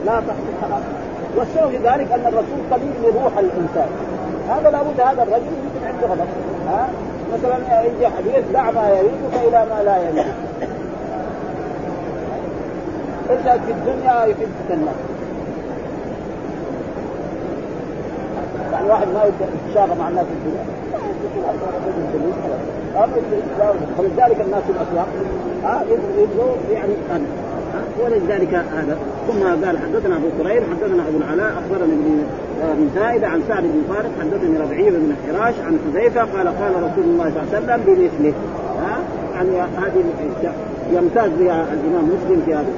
لا تغضب والسبب في ذلك أن الرسول قليل لروح الإنسان. هذا لابد هذا الرجل يمكن عنده غضب. ها مثلا يجي حديث دع ما يريدك إلى ما لا يريدك. ارجع في الدنيا يحبك الناس يعني واحد ما يتشاغل مع الناس في الدنيا. فلذلك الناس في الاسواق ها يبغوا يعني أنا. ولذلك هذا. ثم قال حدثنا أبو كريم حدثنا أبو العلاء أخبرني ابن بن زائده عن سعد بن فارس حدثني ربعي بن حراش عن حذيفة قال قال رسول الله صلى الله عليه وسلم بمثله. ها يعني هذه يمتاز بها الإمام مسلم في هذا.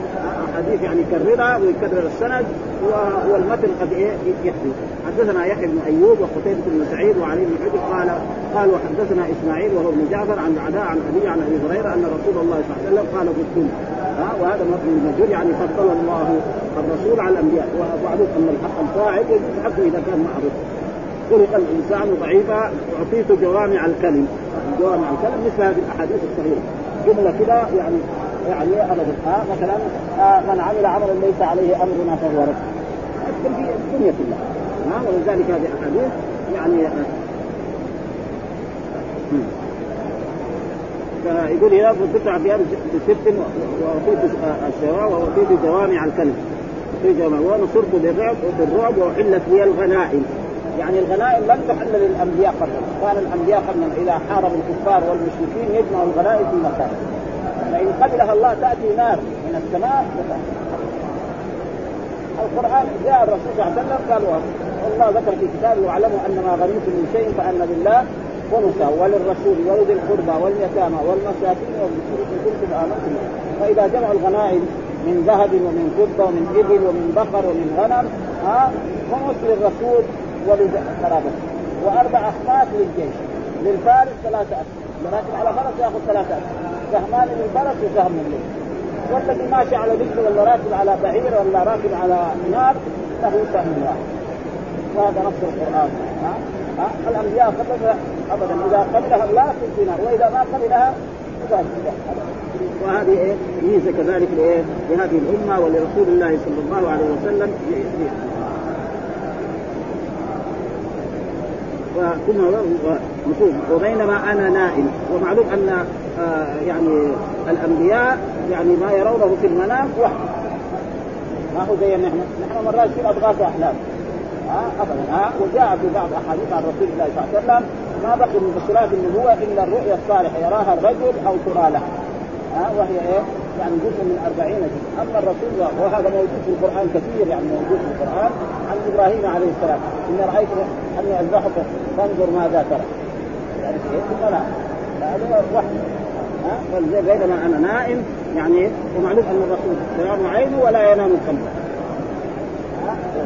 حديث يعني يكررها ويكرر السند والمتن قد إيه؟ يحدث. حدثنا يحيى بن أيوب وقتيبة بن سعيد وعلي بن حجر قال قال وحدثنا إسماعيل وهو ابن جعفر عن العداء عن أبي عن أبي هريرة أن رسول الله صلى الله عليه وسلم قال في السنة وهذا المجهول يعني فضل الله الرسول على الأنبياء. ومعروف أن الحق الفاعل حقه إذا كان معروف. خلق الإنسان ضعيفا اعطيت جوامع الكلم. جوامع الكلم مثل هذه الأحاديث الصغيره جملة كده يعني يعني ابدا آه مثلا آه من عمل عملا ليس عليه أمرنا فهو رد. يدخل في الدنيا كلها. آه ولذلك هذه الاحاديث يعني آه فيقول هنا قطع في بست وأعطيت الشراء وأعطيت جوامع الكلم في جوامع. ونصرت بالرعب بالرعب واحلت لي الغنائم. يعني الغنائم لم تحل للأنبياء قبل. كان الأنبياء قبل إذا حاربوا الكفار والمشركين يجمعوا الغنائم في مكان فإن قبلها الله تأتي نار من السماء القرآن جاء الرسول صلى الله عليه وسلم قال الله ذكر في كتابه واعلموا أن ما غنمتم من شيء فأن لله خمسه وللرسول ولذي القربى واليتامى والمساكين والمسلمين إن كنتم آمنتم فإذا جمعوا الغنائم من ذهب ومن فضة ومن إبل ومن بقر ومن غنم ها خمس للرسول ولقرابته وأربع أخماس للجيش. للفارس ثلاثة أسهم لكن على فرس يأخذ ثلاثة أسهم سهمان للفرس وسهم للجيش والذي ماشي على رجل ولا راكب على بعير ولا راكب على نار له سهم واحد. وهذا نص القرآن. ها؟ ها؟ الأنبياء قبلها أبدا. إذا قبلها الله في نار. وإذا ما قبلها وهذه إيه؟ ميزة كذلك لإيه؟ لهذه الأمة ولرسول الله صلى الله عليه وسلم. ثم نشوف وبينما أنا نائم. ومعلوم أن يعني الأنبياء يعني ما يرونه في المنام وحي ما هو زي نحن. نحن مرات يصير أضغاث احلام ها ابدا. ها وجاء في بعض أحاديث عن رسول الله صلى الله عليه وسلم ما بقي من بشرات النبوة إلا الرؤيا الصالحة يراها الرجل أو ترى له. ها وهي إيه؟ يعني جزء من أربعين جزء. أما الرسول وهذا موجود في القرآن كثير يعني موجود في القرآن. عن إبراهيم عليه السلام. إني رأيت أني أذبحك فانظر ماذا ترى. يعني في المنام هذا وحي ها بينما أنا نائم يعني ومعلوم أن الرسول تنام عينه ولا ينام قلبه.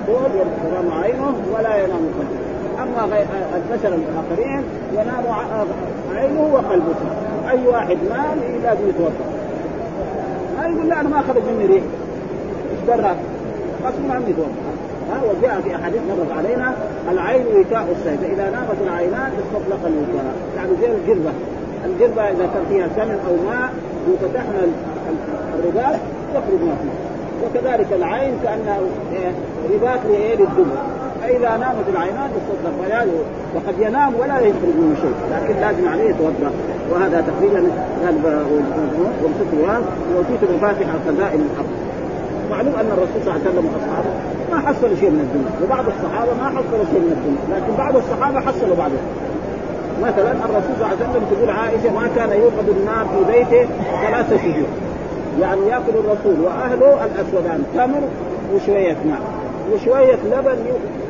الرسول تنام عينه ولا ينام قلبه. أما البشر الآخرين ينام عينه وقلبه. أي واحد نام لازم يتوضا ما يقول لا أنا ما اخذت مني ريح. إيش درى غصب عني يتوضا ها وجاء في أحاديث مرت علينا العين وكاء الشيء فاذا نامت العينان استطلق الوكاء يعني زي الجربة. الجربه إذا كان فيها سمن أو ماء وفتحنا الرباط يخرج ما فيه. وكذلك العين كانه رباط لايه للدبر فإذا نامت العينان تستطلق وقد ينام ولا يخرج منه شيء. لكن لازم عليه يتوضأ. وهذا تقريبا وامسك واوتيت مفاتح خزائن الأرض معلوم أن الرسول صلى الله عليه وسلم وأصحابه ما حصلوا شيء من الدنيا وبعض الصحابة ما حصلوا شيء من الدنيا لكن بعض الصحابة حصلوا بعض مثلا الرسول صلى الله عليه وسلم تقول عائشة ما كان يوقد النار في بيته ثلاثة شهور. يعني يأكل الرسول وأهله الأسودان تمر وشوية ماء وشوية لبن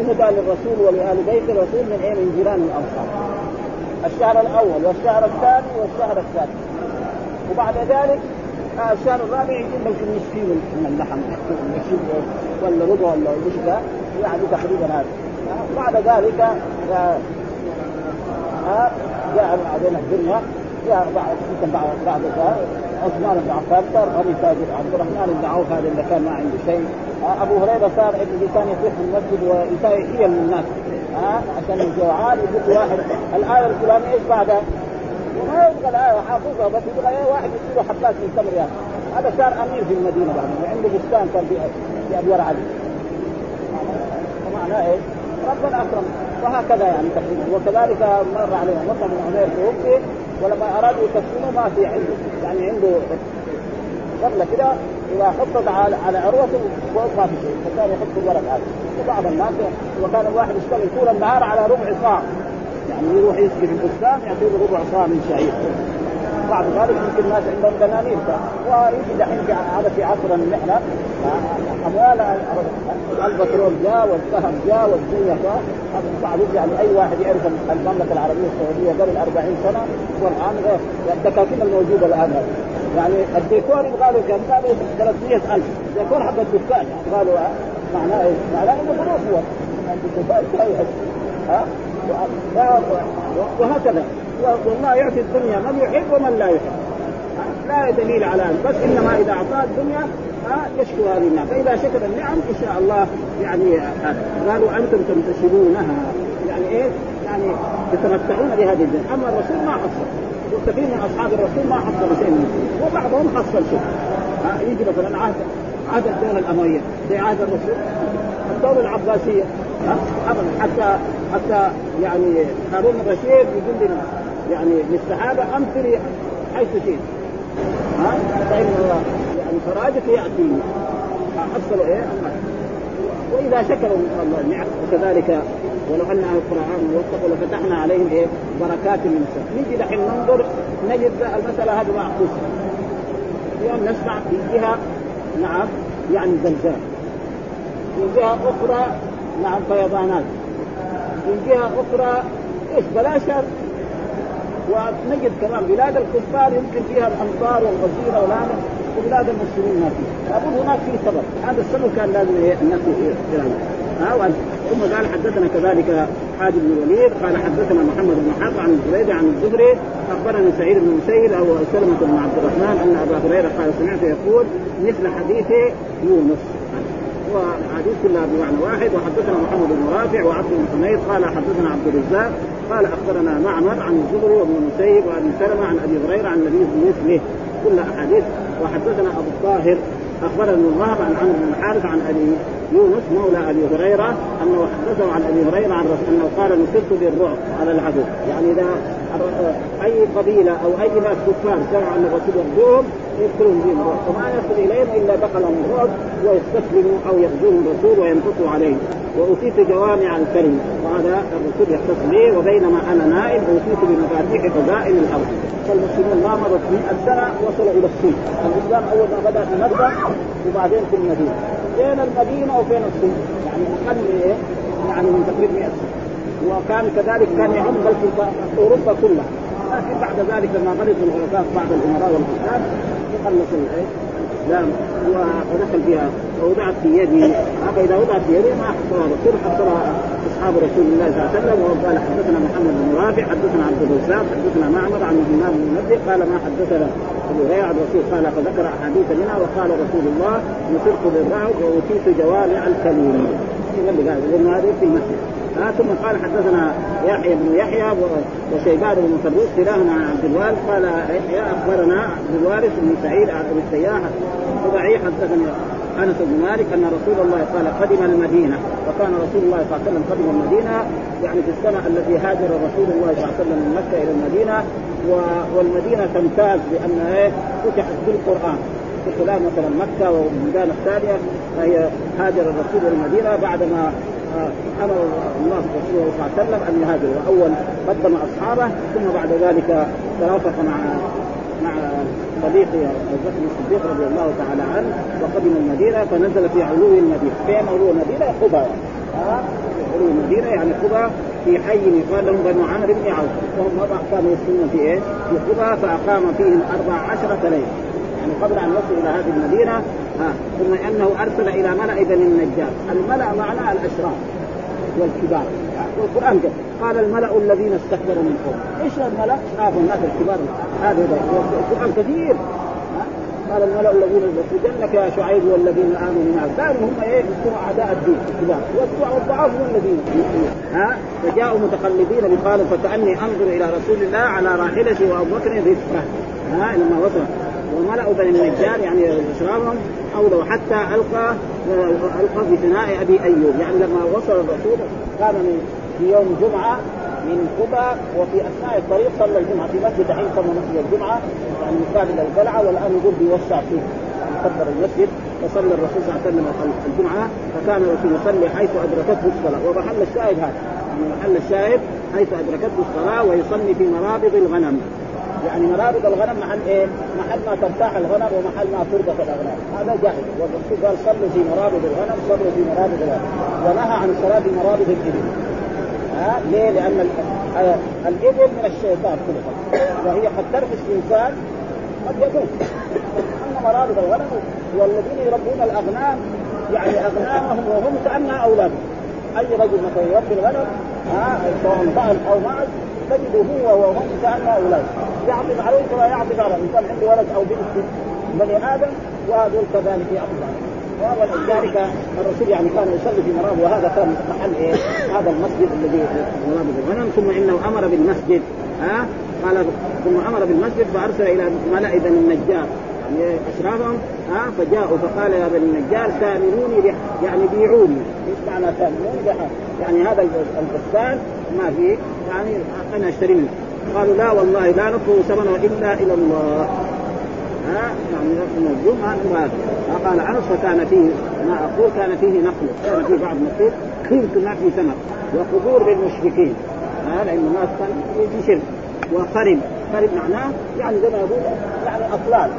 يهدى للرسول ولآل بيت الرسول من إيه من جيران الأنصار. الشهر الأول والشهر الثاني والشهر الثالث. وبعد ذلك آه، الشهر الرابع يجيب لك المسكين من اللحم ولا ربع ولا مش يعني تقريبا هذا. بعد ذلك آه، آه، جاء بعدين الدنيا جاء بعد بعد بعد عثمان بن عفان صار غني تاجر عبد الرحمن بن عوف هذا اللي كان ما عنده شيء. أبو هريرة صار اللي كان يطيح في المسجد ويحيل الناس. ها عشان الجوعان يقول واحد. الآية الفلانية إيش بعدها؟ وما يبغى الآية حافظها بس يبغى إيه واحد يصير حبات من تمر هذا صار أمير في المدينة بعد وعنده بستان كان في ادوار علي ومعناه إيه؟ ربنا أكرم. وهكذا يعني تقريبا. وكذلك مر علينا مصعب بن عمير توفي ولما أرادوا يكسروا ما في عنده. يعني عنده شغله كده إذا حطت على على عروته فوق ما في شيء. فكان يحط الورق هذا. وبعض الناس وكان الواحد يشتغل طول النهار على ربع صاع. يعني يروح يسقي في البستان يعطيه ربع صاع من شعير بعد ذلك يمكن الناس عندهم دنانير. ويجي دحين هذا في عصرنا نحن. أموال البترول جاء والذهب جاء والدنيا بعد يعني أي واحد يعرف المملكة العربية السعودية قبل 40 سنة والآن الدكاكين الموجودة الآن يعني الديكور يبغى له كم؟ قالوا 300000 ديكور حق الدكان يعني قالوا معناه إيه؟ معناه إنه فلوس هو. ها؟ وهكذا. والله يعطي الدنيا من يحب ومن لا يحب. لا دليل على بس إنما إذا أعطاه الدنيا يشكو هذه النعم فإذا شكر النعم إن شاء الله يعني قالوا أنتم تنتشرونها يعني إيه؟ يعني تتمتعون بهذه الدنيا. أما الرسول ما حصل. وكثير من أصحاب الرسول ما حصلوا شيء منه. وبعضهم حصل شيء. يجي مثلا عهد عهد الدولة الأموية. زي عهد الرسول. الدولة العباسية. ابدا حتى حتى يعني هارون الرشيد يقول لنا يعني للصحابه امطري حيث شئت ها؟ فان يعني فرادك ياتيني حصلوا إيه؟ وإذا شكروا الله النعم وكذلك ولو ان أهل القرآن وفقوا لفتحنا عليهم إيه؟ بركات من السماء نجي دحين ننظر نجد المسألة هذه معكوسه اليوم نسمع في جهة نعم يعني زلزال. في جهة أخرى نعم فيضانات. من جهة أخرى إيش؟ بلاش ونجد كمان بلاد الكفار يمكن فيها الامطار والغزيره والهذا وبلاد المسلمين ما فيها. لابد هناك في سبب. هذا السبب كان لازم الناس ها ثم قال حدثنا كذلك حاج بن الوليد قال حدثنا محمد بن حرب عن الزبيد عن الزهري اخبرني سعيد بن مسيب أو سلمة بن عبد الرحمن أن أبا هريرة قال سمعت يقول مثل حديث يونس. واحاديث كلها بمعنى واحد. وحدثنا محمد بن رافع وعبد بن حميد. قال حدثنا عبد الرزاق. قال أخبرنا معمر عن الزهري وابن المسيب وأبي سلمة عن أبي هريرة عن النبي بمثله كل أحاديث. وحدثنا أبو الطاهر. أخبرنا ابن وهب عن عمرو بن الحارث عن أبي يونس مولى أبي هريرة أنه حدثه عن أبي هريرة عن أنه قال نصرت بالرعب على العدو. يعني إذا أي قبيلة أو أي ناس كفار سمعوا ان الرسول يغزوهم يدخلون بهم الرعب وما يصل إليهم إلا دخلهم الرعب ويستسلموا أو يغزوهم الرسول وينفقوا عليهم وأوتيت جوامع الكلم وهذا الرسول يختص به وبينما أنا نائم أوتيت بمفاتيح خزائن الأرض. فالمسلمون ما مرت 100 سنه وصلوا إلى الصين. الإسلام أول ما بدأ في مكة وبعدين في المدينة. بين المدينة وبين الصين؟ يعني أقل يعني من تقريبا 100 سنة. وكان كذلك كان يعم في أوروبا كلها. لكن بعد ذلك لما غلط الغرفاء بعض الأمراء والحكام خلص الإسلام. ودخل فيها. ووضعت في يدي. فاذا وضعت في يدي ما حصلها الرسول حصلها أصحاب رسول الله صلى الله عليه وسلم. وقال حدثنا محمد بن رافع حدثنا عبد الرزاق حدثنا معمر عن الإمام بن قال ما حدثنا؟ أبو هريرة عن الرسول قال فذكر أحاديث منها. وقال رسول الله نصرت بالرعب وأوتيت جوامع الكلم اللي قال هذا في المسجد آه ثم قال حدثنا يحيى بن يحيى وشيبان بن فروس كلاهما عن عبد الوارث. قال يحيى أخبرنا عبد الوارث بن سعيد بن السياح الخزاعي حدثني أنس بن مالك أن رسول الله قال قدم المدينة وكان رسول الله صلى الله عليه وسلم قدم المدينة يعني في السنة التي هاجر رسول الله صلى الله عليه وسلم من مكة إلى المدينة. والمدينة تمتاز بأن إيه فتحت بالقرآن. بخلاف مثلا مكة والبلدان الثانية فهي هاجر الرسول المدينة بعدما أمر الله رسوله صلى الله عليه وسلم أن يهاجر وأول قدم أصحابه ثم بعد ذلك توافق مع مع صديقي ابو بكر الصديق رضي الله تعالى عنه وقدم المدينة فنزل في علو المدينة، فين علو المدينة؟ قبى علو المدينة يعني قبى في حي يقال لهم بنو عمرو بن عوف وهم كانوا يسكنون في إيه؟ في قبى فأقام فيهم أربع عشرة ليلة يعني قبل أن يصل إلى هذه المدينة ثم إنه أرسل إلى ملأ بني النجار، الملأ معناه الاشراف والكبار. والقران قال الملأ الذين استكبروا من قوم، إيش الملأ؟ اشراف الناس الكبار. هذا القرآن كثير. قال الملأ الذين لتجنك يا شعيب والذين آمنوا معك. دائما هم إيه؟ يكونوا أعداء الدين الكبار. والضعاف هم الذين ها؟ فجاءوا متقلبين بقالوا فكاني أنظر إلى رسول الله على راحلته وأبو بكر رفقه ها؟ لما وصل. وملأوا بني النجار يعني أشرارهم. اولوا حتى ألقى ألقى في ثناء أبي أيوب. يعني لما وصل الرسول كان في يوم جمعه من قبى وفي أثناء الطريق صلى الجمعة في مسجد الحين صلى مسجد الجمعة يعني مقابل القلعه والآن يقول بيوسع فيه. يعني كبر المسجد فصلى الرسول صلى الله عليه وسلم الجمعة فكان الرسول يصلي حيث أدركته الصلاة. ومحل الشاهد هذا. يعني محل الشاهد حيث أدركته الصلاة ويصلي في مرابض الغنم. يعني مرابض الغنم محل إيه؟ محل ما ترتاح الغنم ومحل ما تربط الأغنام، هذا جائز، والرسول قال صلوا في مرابض الغنم، صلوا في مرابض الغنم، ونهى عن الصلاة في مرابض الإبل، ها؟ ليه؟ لأن الإبل من الشيطان خلقت وهي قد ترفس الإنسان قد يموت أما مرابط الغنم والذين يربون الأغنام يعني أغنامهم وهم كأنها اولادهم أي رجل مثلا يربي الغنم ها؟ سواء أو معز تجده هو وهم أولاد. يعطف عليه كما يعطف على الإنسان عنده ولد أو بنت بني آدم وهذول كذلك يعطف ولذلك الرسول يعني كان يصلي في مرابه وهذا كان محل إيه؟ هذا المسجد الذي مرابه الغنم ثم إنه أمر بالمسجد ها؟ قال ثم أمر بالمسجد فأرسل إلى ملا بني النجار. يعني إشرافهم ها؟ فجاءوا فقال يا بني النجار سامروني يعني بيعوني. إيش معنى سامروني يعني هذا البستان ما فيه يعني أنا أشتري منه. قالوا لا والله لا نطلب ثمنه إلا إلى الله. ها؟ يعني من الجمعه قال انس فكان فيه ما أقول كان فيه نخل كان فيه بعض نخيل قيمته ما فيه ثمر وقبور للمشركين. ها؟ لأن الناس كان في شرك. وخرم خرم معناه يعني زي ما يقول يعني أطلال.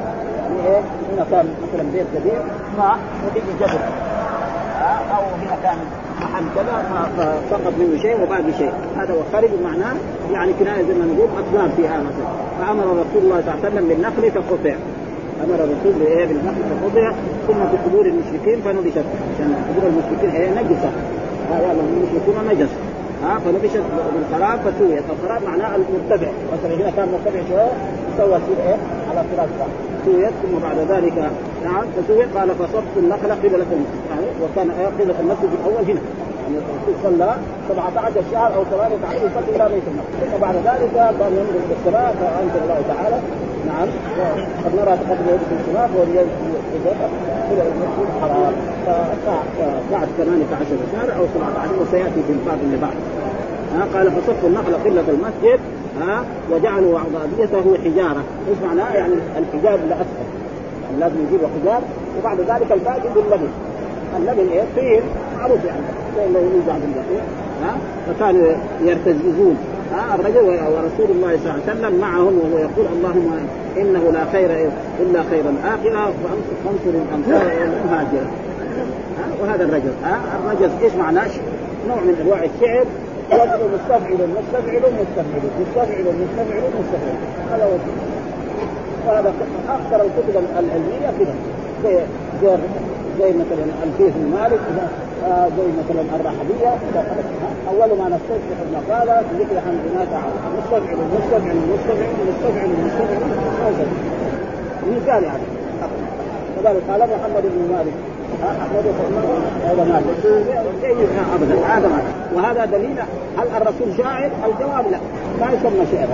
هنا كان مثلا بيت كبير ماء وبيجي جبل. أو هنا كان محل كذا فسقط منه شيء وباقي شيء. هذا هو خرب معناه يعني كناية زي ما نقول اطلال فيها مثلا. فأمر رسول الله صلى الله عليه وسلم بالنخل فقطع. أمر الرسول بإيه؟ بالنخل فقطع ثم في قبور المشركين فنبشت. عشان قبور المشركين هي نجسة. هذا المشركون نجس. ها فنبشت بالخراب فسويت. الخراب معناه المرتفع مثلا هنا كان مرتفع شوية سوى إيه؟ على صراط سويت ثم بعد ذلك نعم فسويت. قال فصفت النخل قبلة المسجد يعني وكان قبلة المسجد الأول هنا. يعني الرسول صلى 17 شهر أو 18 يصلي إلى بيت المقدس. ثم بعد ذلك قال ينظر إلى السماء فانزل الله تعالى. نعم. قد نرى تقدم يده في السماء وهو إلى المسجد الحرام بعد 18 شهر أو 17 وسياتي في الباب اللي بعد قال فصفوا النخل قبلة المسجد. ها وجعلوا عضاديته حجارة، إيش معناه؟ يعني الحجاب اللي اسفل يعني لازم يجيبوا حجاب. وبعد ذلك الباقي باللبن. اللبن إيه؟ طين معروف يعني. زي اللي يوجع باليقين ها؟ فكانوا يرتززون ها؟ الرجل ورسول الله صلى الله عليه وسلم معهم وهو يقول اللهم إنه لا خير إلا خير الآخرة فانصر الأنصار والمهاجرة وهذا الرجل ها؟ الرجل إيش معناه؟ نوع من أنواع الشعر يدعو مستفعل مستفعل مستفعل مستفعل مستفعل مستفعل. هذا هو وهذا أكثر الكتب العلمية كذا زي مثلا الفيه بن مالك آه زي مثلا الرحبيه اول ما نستشرح المقاله ذكر عن مستفعل مستفعل مستفعل مستفعل مستفعل مستفعل مثال يعني كذلك قال محمد بن مالك هذا مالك ابدا هذا وهذا دليل هل الرسول شاعر؟ الجواب لا. ما يسمى شعر.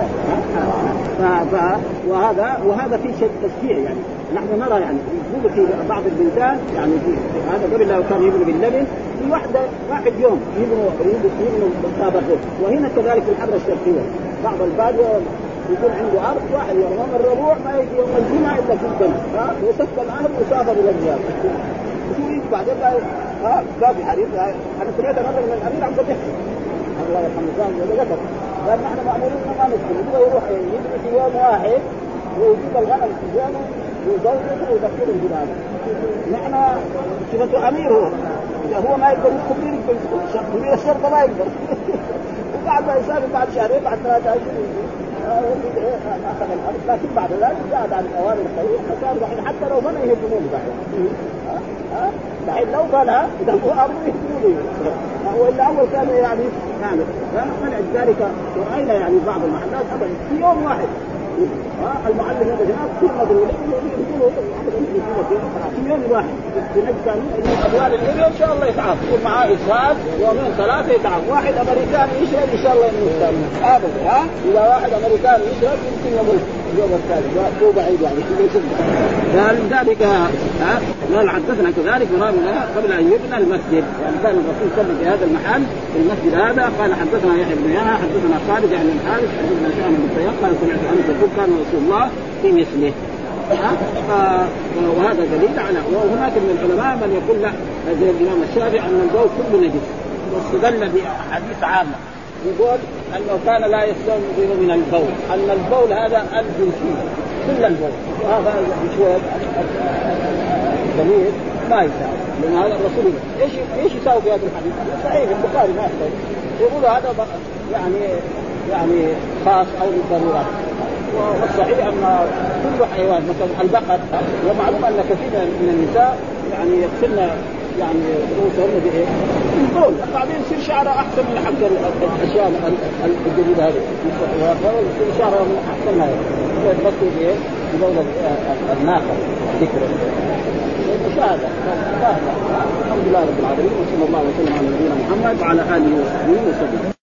هذا. وهذا وهذا في شيء تشجيع يعني. نحن نرى يعني. يقول في بعض البلدان يعني في هذا قبل لو كان يبنوا باللبن. في واحدة واحد يوم يبنوا يبنوا بالطابق وهنا كذلك في الحضرة الشرقية. بعض الباديه يكون عنده أرض واحد يوم الربوع ما يجي يوم الجمعة إلا في ها؟ وسك الأرض وسافر إلى الرياض بعدين ها كان في حديث أنا سمعت مره من الأمير عبد الفتاح الله يرحمه. كان ذكر قال نحن مأمورين ما نسكن هو يروح يجري في يوم واحد ويجيب الغنم في جانه ويزوجه ويدخله الجبال. نحن صفته أمير هو. إذا هو ما يقدر يدخل مدير الشرطة ما يقدر. بعد ما يسافر بعد شهرين بعد ثلاثة أشهر أخذ الأرض لكن بعد ذلك زاد عن الاوان الخير فصار دحين حتى لو بنى يهدمون دحين دحين لو بنى اذا هو ارض يهدمون والا اول كان يعني نعم فمنع ذلك راينا يعني بعض المحلات ابدا. في يوم واحد المعلم هذا هناك كل واحد الدنيا ان شاء الله يتعاف يكون معاه يومين ثلاثة يتعاف واحد امريكاني يشرب ان شاء الله يموت ابدا ها اذا واحد امريكاني يشرب يمكن يموت اليوم الثالث. مو بعيد يعني فلذلك قال حدثنا كذلك مرام قبل أن يبنى المسجد. يعني كان الرسول صلى في هذا المحل في المسجد هذا. قال حدثنا يحيى بن يحيى حدثنا خالد يعني الحارث حدثنا شام بن سياق قال سمعت انس يقول كان رسول الله في مثله. وهذا دليل على وهناك من العلماء من يقول لا زي الإمام الشافعي أن البول كله نجس. واستدل بأحاديث عامة. يقول أنه كان لا يستنزل من البول. أن البول هذا الجنسي كل البول. وهذا شوية دليل ما يساوي. لأن هذا الرسول إيش إيش يساوي في هذا الحديث؟ صحيح البخاري ما يحتاج يقولوا هذا يعني يعني خاص أو للضرورات والصحيح أن كل حيوان مثلا البقر ومعلوم أن كثير من النساء يعني يغسلن يعني رؤوسهن بإيه؟ بالقول بعدين يصير شعرها أحسن من حق الأشياء الجديدة هذه. يصير شعرها أحسن ما يتغطوا بايه؟ بلون الناقة ذكر. مشاهدة. الحمد لله رب العالمين وصلى الله وسلم على نبينا محمد وعلى آله وصحبه وسلم.